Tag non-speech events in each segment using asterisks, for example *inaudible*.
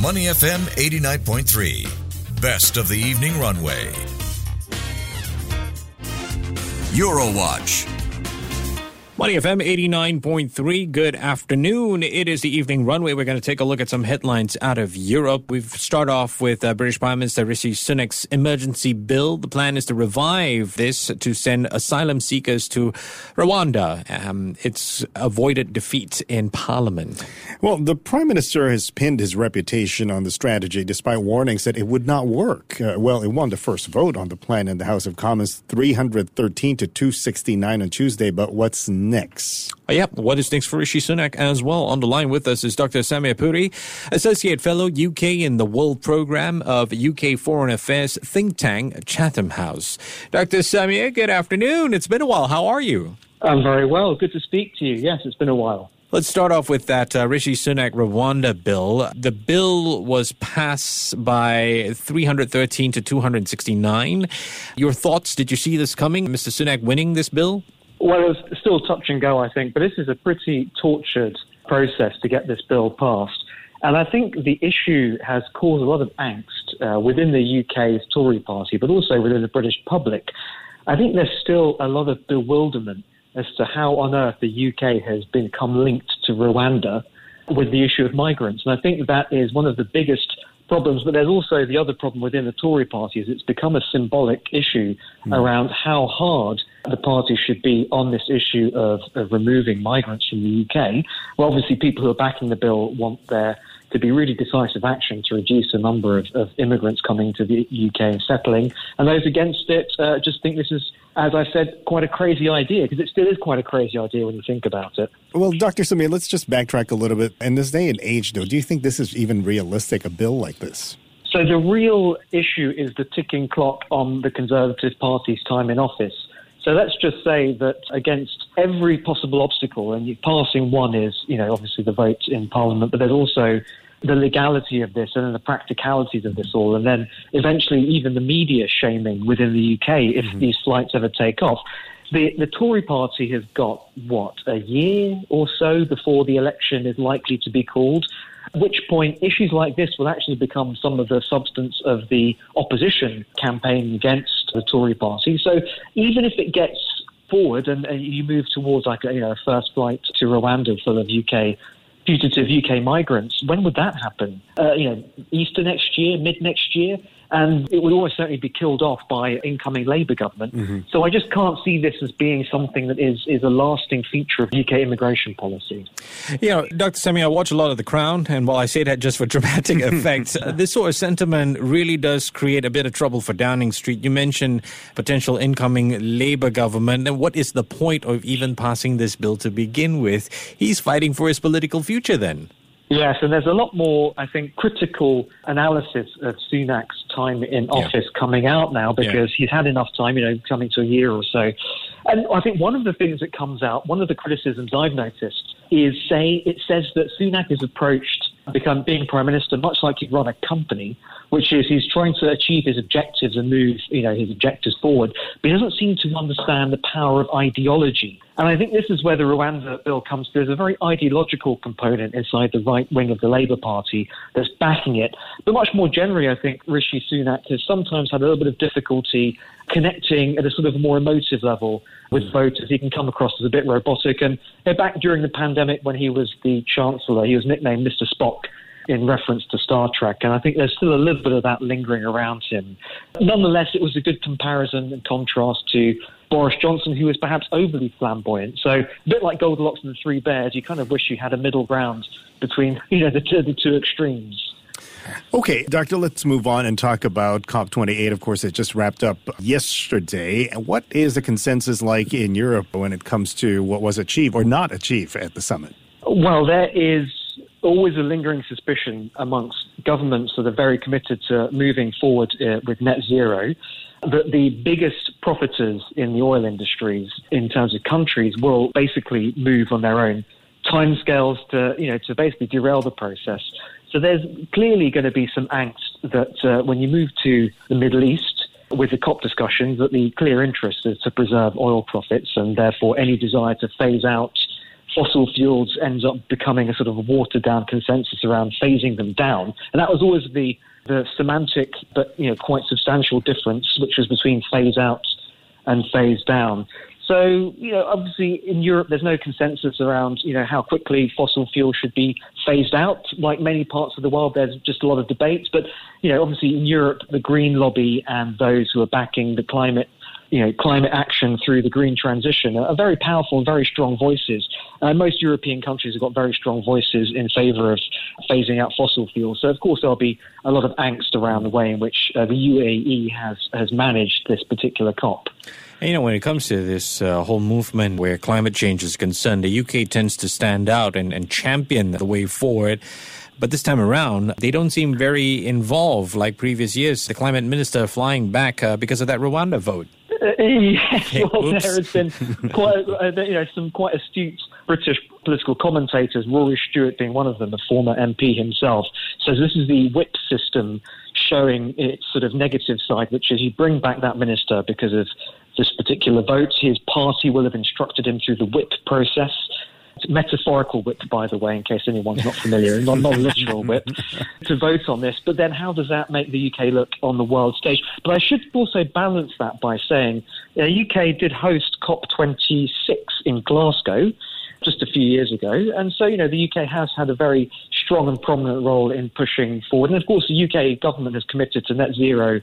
Money FM 89.3. Best of the evening runway. Eurowatch. Money FM 89.3. Good afternoon. It is the evening runway. We're going to take a look at some headlines out of Europe. We've start off with uh, British Prime Minister Rishi Sunak's emergency bill. The plan is to revive this to send asylum seekers to Rwanda. Um, it's avoided defeat in Parliament. Well, the Prime Minister has pinned his reputation on the strategy despite warnings that it would not work. Uh, well, it won the first vote on the plan in the House of Commons 313 to 269 on Tuesday, but what's next? Uh, yep. What is next for Rishi Sunak as well? On the line with us is Dr. Samir Puri, Associate Fellow UK in the World Programme of UK Foreign Affairs think tank Chatham House. Dr. Samir, good afternoon. It's been a while. How are you? I'm very well. Good to speak to you. Yes, it's been a while. Let's start off with that uh, Rishi Sunak Rwanda bill. The bill was passed by 313 to 269. Your thoughts? Did you see this coming? Mr. Sunak winning this bill? Well, it was still touch and go, I think, but this is a pretty tortured process to get this bill passed. And I think the issue has caused a lot of angst uh, within the UK's Tory party, but also within the British public. I think there's still a lot of bewilderment as to how on earth the UK has become linked to Rwanda with the issue of migrants. And I think that is one of the biggest problems. But there's also the other problem within the Tory party is it's become a symbolic issue mm. around how hard the party should be on this issue of, of removing migrants from the UK. Well, obviously, people who are backing the bill want there to be really decisive action to reduce the number of, of immigrants coming to the UK and settling. And those against it uh, just think this is, as I said, quite a crazy idea because it still is quite a crazy idea when you think about it. Well, Dr. Samir, let's just backtrack a little bit. In this day and age, though, do you think this is even realistic, a bill like this? So the real issue is the ticking clock on the Conservative Party's time in office. So let's just say that against every possible obstacle, and passing one is, you know, obviously the vote in Parliament, but there's also the legality of this and then the practicalities of this all, and then eventually even the media shaming within the UK if mm-hmm. these flights ever take off. The, the Tory party has got, what, a year or so before the election is likely to be called at which point issues like this will actually become some of the substance of the opposition campaign against the Tory party. So even if it gets forward and, and you move towards like a, you know, a first flight to Rwanda full of UK fugitive UK migrants, when would that happen? Uh, you know, Easter next year, mid next year? And it would almost certainly be killed off by incoming Labour government. Mm-hmm. So I just can't see this as being something that is, is a lasting feature of UK immigration policy. You know, Dr. Samir, I watch a lot of The Crown, and while I say that just for *laughs* dramatic *laughs* effect, uh, this sort of sentiment really does create a bit of trouble for Downing Street. You mentioned potential incoming Labour government, and what is the point of even passing this bill to begin with? He's fighting for his political future then. Yes, and there's a lot more, I think, critical analysis of Sunak's time in office yeah. coming out now because yeah. he's had enough time, you know, coming to a year or so. And I think one of the things that comes out, one of the criticisms I've noticed is say it says that Sunak is approached become being prime minister much like he'd run a company, which is he's trying to achieve his objectives and move, you know, his objectives forward, but he doesn't seem to understand the power of ideology. And I think this is where the Rwanda bill comes through. There's a very ideological component inside the right wing of the Labour Party that's backing it. But much more generally, I think Rishi Sunak has sometimes had a little bit of difficulty connecting at a sort of more emotive level with mm. voters. He can come across as a bit robotic. And back during the pandemic when he was the Chancellor, he was nicknamed Mr. Spock in reference to Star Trek. And I think there's still a little bit of that lingering around him. Nonetheless, it was a good comparison and contrast to Boris Johnson, who was perhaps overly flamboyant. So a bit like Goldilocks and the Three Bears, you kind of wish you had a middle ground between *laughs* you know the two, the two extremes. Okay, Doctor, let's move on and talk about COP28. Of course, it just wrapped up yesterday. What is the consensus like in Europe when it comes to what was achieved or not achieved at the summit? Well, there is always a lingering suspicion amongst governments that are very committed to moving forward uh, with net zero that the biggest profiters in the oil industries in terms of countries will basically move on their own timescales to you know to basically derail the process. So there's clearly going to be some angst that uh, when you move to the Middle East with the COP discussions, that the clear interest is to preserve oil profits and therefore any desire to phase out fossil fuels ends up becoming a sort of a watered down consensus around phasing them down. And that was always the, the semantic but you know quite substantial difference, which was between phase out and phase down. So, you know, obviously in Europe, there's no consensus around, you know, how quickly fossil fuels should be phased out. Like many parts of the world, there's just a lot of debates. But, you know, obviously in Europe, the green lobby and those who are backing the climate you know, climate action through the green transition are very powerful and very strong voices. Uh, most European countries have got very strong voices in favour of phasing out fossil fuels. So, of course, there'll be a lot of angst around the way in which uh, the UAE has, has managed this particular COP. You know, when it comes to this uh, whole movement where climate change is concerned, the UK tends to stand out and, and champion the way forward. But this time around, they don't seem very involved like previous years. The climate minister flying back uh, because of that Rwanda vote. *laughs* Yes, well, there has been quite, *laughs* uh, you know, some quite astute British political commentators, Rory Stewart being one of them, a former MP himself, says this is the whip system showing its sort of negative side, which is you bring back that minister because of this particular vote. His party will have instructed him through the whip process. Metaphorical whip, by the way, in case anyone's not familiar, not, not literal whip, *laughs* to vote on this. But then how does that make the UK look on the world stage? But I should also balance that by saying the uh, UK did host COP26 in Glasgow just a few years ago. And so, you know, the UK has had a very strong and prominent role in pushing forward. And of course, the UK government has committed to net zero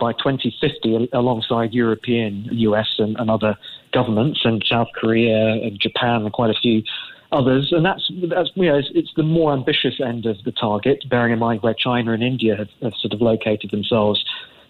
by 2050 alongside European, US, and, and other governments, and South Korea and Japan, and quite a few others. And that's, that's you know, it's, it's, the more ambitious end of the target, bearing in mind where China and India have, have sort of located themselves.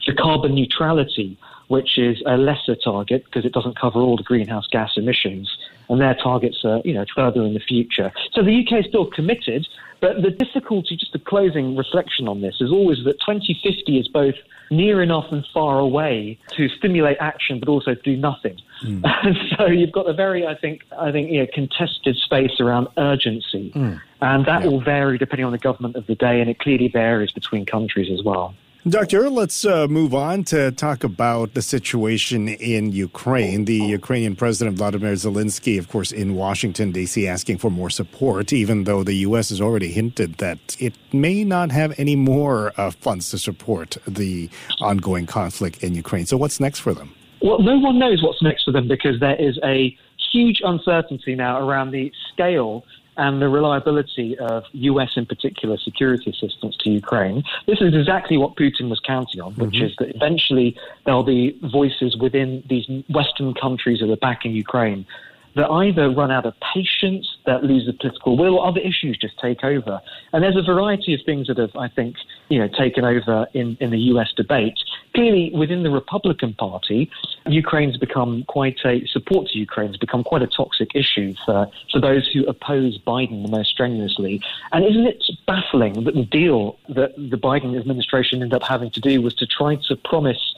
For carbon neutrality, which is a lesser target because it doesn't cover all the greenhouse gas emissions, and their targets are, you know, further in the future. So the UK is still committed, but the difficulty, just a closing reflection on this, is always that 2050 is both near enough and far away to stimulate action, but also do nothing. Mm. *laughs* And so you've got a very, I think, I think, you know, contested space around urgency, mm. and that yeah. will vary depending on the government of the day, and it clearly varies between countries as well. Doctor, let's uh, move on to talk about the situation in Ukraine. The Ukrainian President Vladimir Zelensky, of course, in Washington, D.C., asking for more support, even though the U.S. has already hinted that it may not have any more uh, funds to support the ongoing conflict in Ukraine. So, what's next for them? Well, no one knows what's next for them because there is a huge uncertainty now around the scale and the reliability of US, in particular, security assistance to Ukraine. This is exactly what Putin was counting on, which mm-hmm. is that eventually there'll be voices within these Western countries that are backing Ukraine that either run out of patience, that lose the political will, or other issues just take over. And there's a variety of things that have, I think, you know, taken over in, in the US debate. Clearly, within the Republican Party, Ukraine's become quite a support to Ukraine has become quite a toxic issue for, for those who oppose Biden the most strenuously. And isn't it baffling that the deal that the Biden administration ended up having to do was to try to promise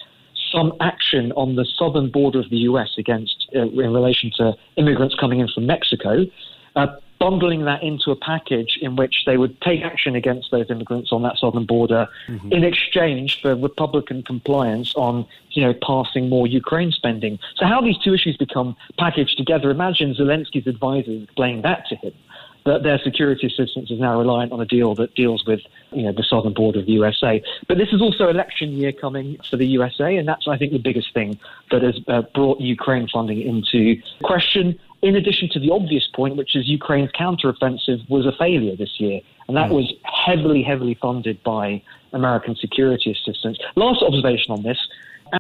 some action on the southern border of the U.S. against uh, in relation to immigrants coming in from Mexico, uh, bundling that into a package in which they would take action against those immigrants on that southern border mm-hmm. in exchange for Republican compliance on, you know, passing more Ukraine spending. So how these two issues become packaged together, imagine Zelensky's advisors explaining that to him that their security assistance is now reliant on a deal that deals with you know, the southern border of the USA. But this is also election year coming for the USA, and that's, I think, the biggest thing that has uh, brought Ukraine funding into question. In addition to the obvious point, which is Ukraine's counteroffensive was a failure this year, and that mm. was heavily, heavily funded by American security assistance. Last observation on this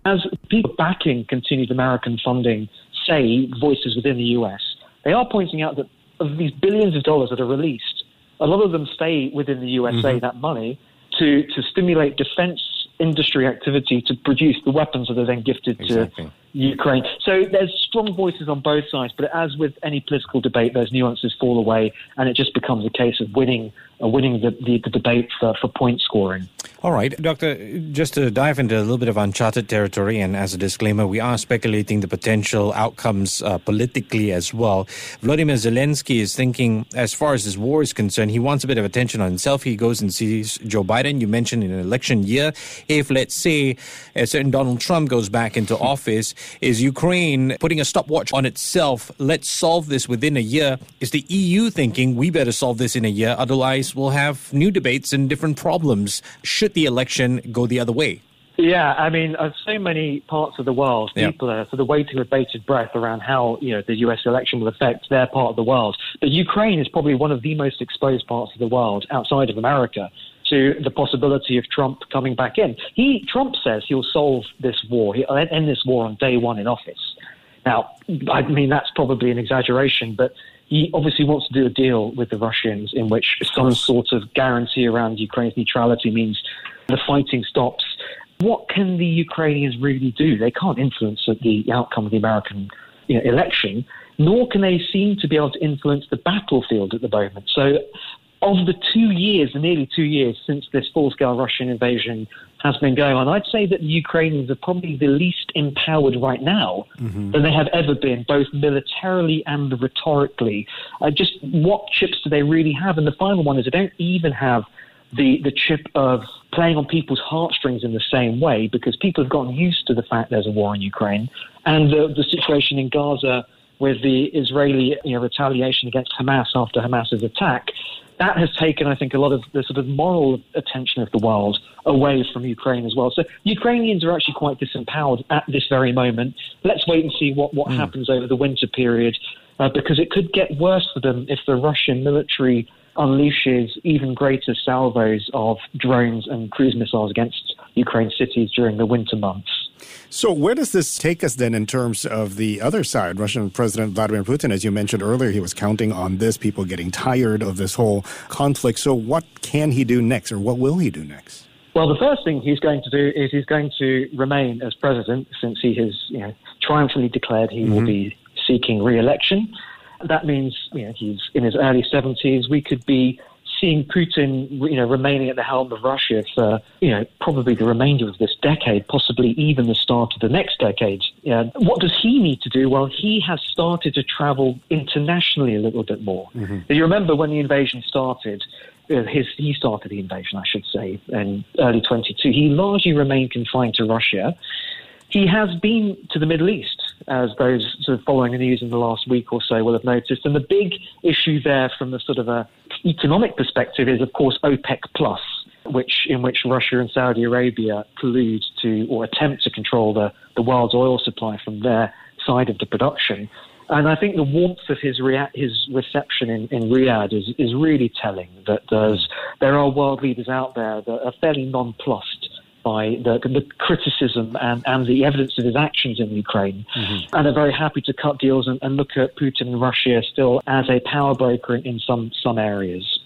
as people backing continued American funding say voices within the US, they are pointing out that of these billions of dollars that are released, a lot of them stay within the USA, mm-hmm. that money, to, to stimulate defense industry activity to produce the weapons that are then gifted exactly. to Ukraine. So there's strong voices on both sides, but as with any political debate, those nuances fall away, and it just becomes a case of winning uh, winning the, the, the, debate for, for point scoring. All right, Doctor, just to dive into a little bit of uncharted territory, and as a disclaimer, we are speculating the potential outcomes uh, politically as well. Vladimir Zelensky is thinking, as far as this war is concerned, he wants a bit of attention on himself. He goes and sees Joe Biden. You mentioned in an election year, if let's say a certain Donald Trump goes back into office, Is Ukraine putting a stopwatch on itself? Let's solve this within a year. Is the EU thinking we better solve this in a year? Otherwise, we'll have new debates and different problems should the election go the other way. Yeah, I mean, uh, so many parts of the world, yeah. people are sort of waiting with bated breath around how you know the U.S. election will affect their part of the world. But Ukraine is probably one of the most exposed parts of the world outside of America to the possibility of Trump coming back in. He Trump says he'll solve this war, he'll end this war on day one in office. Now, I mean that's probably an exaggeration, but he obviously wants to do a deal with the Russians in which some sort of guarantee around Ukraine's neutrality means the fighting stops what can the Ukrainians really do? They can't influence the outcome of the American you know, election, nor can they seem to be able to influence the battlefield at the moment. So, of the two years, nearly two years since this full scale Russian invasion has been going on, I'd say that the Ukrainians are probably the least empowered right now mm-hmm. than they have ever been, both militarily and rhetorically. Uh, just what chips do they really have? And the final one is they don't even have the, the chip of playing on people's heartstrings in the same way because people have gotten used to the fact there's a war in Ukraine and the, the situation in Gaza with the Israeli you know, retaliation against Hamas after Hamas's attack. That has taken, I think, a lot of the sort of moral attention of the world away from Ukraine as well. So Ukrainians are actually quite disempowered at this very moment. Let's wait and see what, what mm. happens over the winter period uh, because it could get worse for them if the Russian military unleashes even greater salvos of drones and cruise missiles against Ukraine cities during the winter months. So, where does this take us then in terms of the other side? Russian President Vladimir Putin, as you mentioned earlier, he was counting on this, people getting tired of this whole conflict. So, what can he do next, or what will he do next? Well, the first thing he's going to do is he's going to remain as president since he has you know, triumphantly declared he mm-hmm. will be seeking re election that means you know, he's in his early 70s. We could be seeing Putin, you know, remaining at the helm of Russia for, you know, probably the remainder of this decade, possibly even the start of the next decade. Yeah. What does he need to do? Well, he has started to travel internationally a little bit more. Mm-hmm. You remember when the invasion started, uh, his, he started the invasion, I should say, in early 22. He largely remained confined to Russia. He has been to the Middle East as those sort of following the news in the last week or so will have noticed. And the big issue there from the sort of a economic perspective is, of course, OPEC plus, which in which Russia and Saudi Arabia collude to or attempt to control the, the world's oil supply from their side of the production. And I think the warmth of his rea- his reception in, in Riyadh is, is really telling that there's, there are world leaders out there that are fairly nonplussed by the, the criticism and, and, the evidence of his actions in Ukraine, mm-hmm. and are very happy to cut deals and, and, look at Putin and Russia still as a power broker in, in some some areas.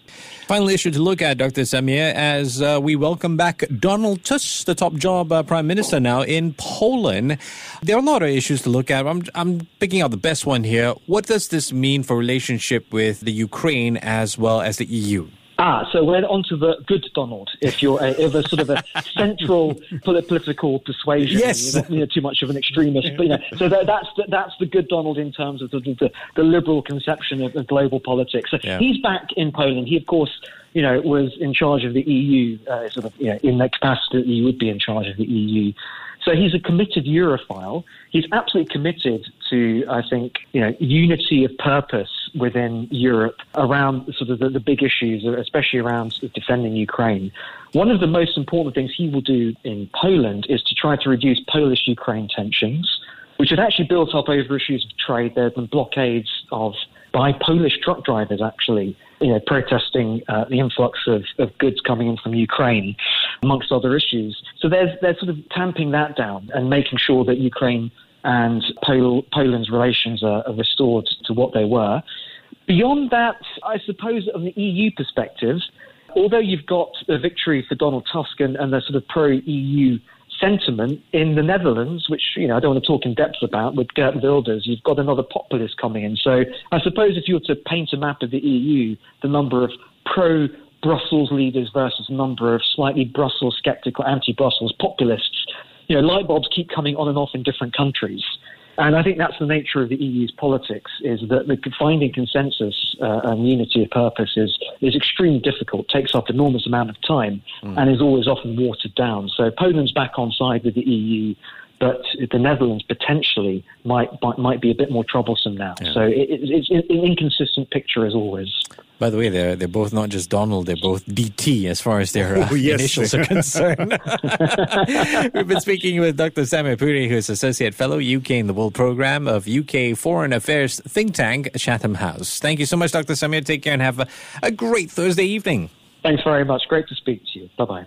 Final issue to look at, Dr. Samir, as uh, we welcome back Donald Tusk, the top job uh, prime minister now in Poland. There are a lot of issues to look at. I'm, I'm picking out the best one here. What does this mean for relationship with the Ukraine as well as the EU? Ah, so we're on to the good Donald. If you're a, if a sort of a central political persuasion, yes, you're not you know, too much of an extremist. But, you know, so that, that's the, that's the good Donald in terms of the, the, the liberal conception of, of, global politics. So yeah. he's back in Poland. He, of course, you know, was in charge of the EU, uh, sort of, you know, in the capacity that he would be in charge of the EU. So he's a committed Europhile. He's absolutely committed to, I think, you know, unity of purpose within Europe around sort of the, the big issues, especially around defending Ukraine. One of the most important things he will do in Poland is to try to reduce Polish-Ukraine tensions, which had actually built up over issues of trade. There have been blockades of by Polish truck drivers, actually, you know, protesting uh, the influx of, of goods coming in from Ukraine, amongst other issues. So there's they're sort of tamping that down and making sure that Ukraine and Pol- Poland's relations are, are restored to what they were. Beyond that, I suppose, on the EU perspective, although you've got a victory for Donald Tusk and, and the sort of pro-EU sentiment in the Netherlands, which you know I don't want to talk in depth about with Geert Wilders. You've got another populist coming in. So I suppose if you were to paint a map of the EU, the number of pro Brussels leaders versus number of slightly Brussels skeptical, anti-Brussels populists, you know, light bulbs keep coming on and off in different countries. And I think that's the nature of the EU's politics: is that the finding consensus uh, and unity of purpose is is extremely difficult, takes up enormous amount of time, mm. and is always often watered down. So Poland's back on side with the EU. But the Netherlands potentially might might, might be a bit more troublesome now. Yeah. So it, it, it's an inconsistent picture as always. By the way, they're they're both not just Donald; they're both DT as far as their *laughs* uh, oh, yes. initials are concerned. *laughs* We've been speaking with Dr. Samir Puri, who is Associate Fellow UK in the World Program of UK Foreign Affairs think tank Chatham House. Thank you so much, Dr. Samir. Take care and have a, a great Thursday evening. Thanks very much. Great to speak to you. Bye bye.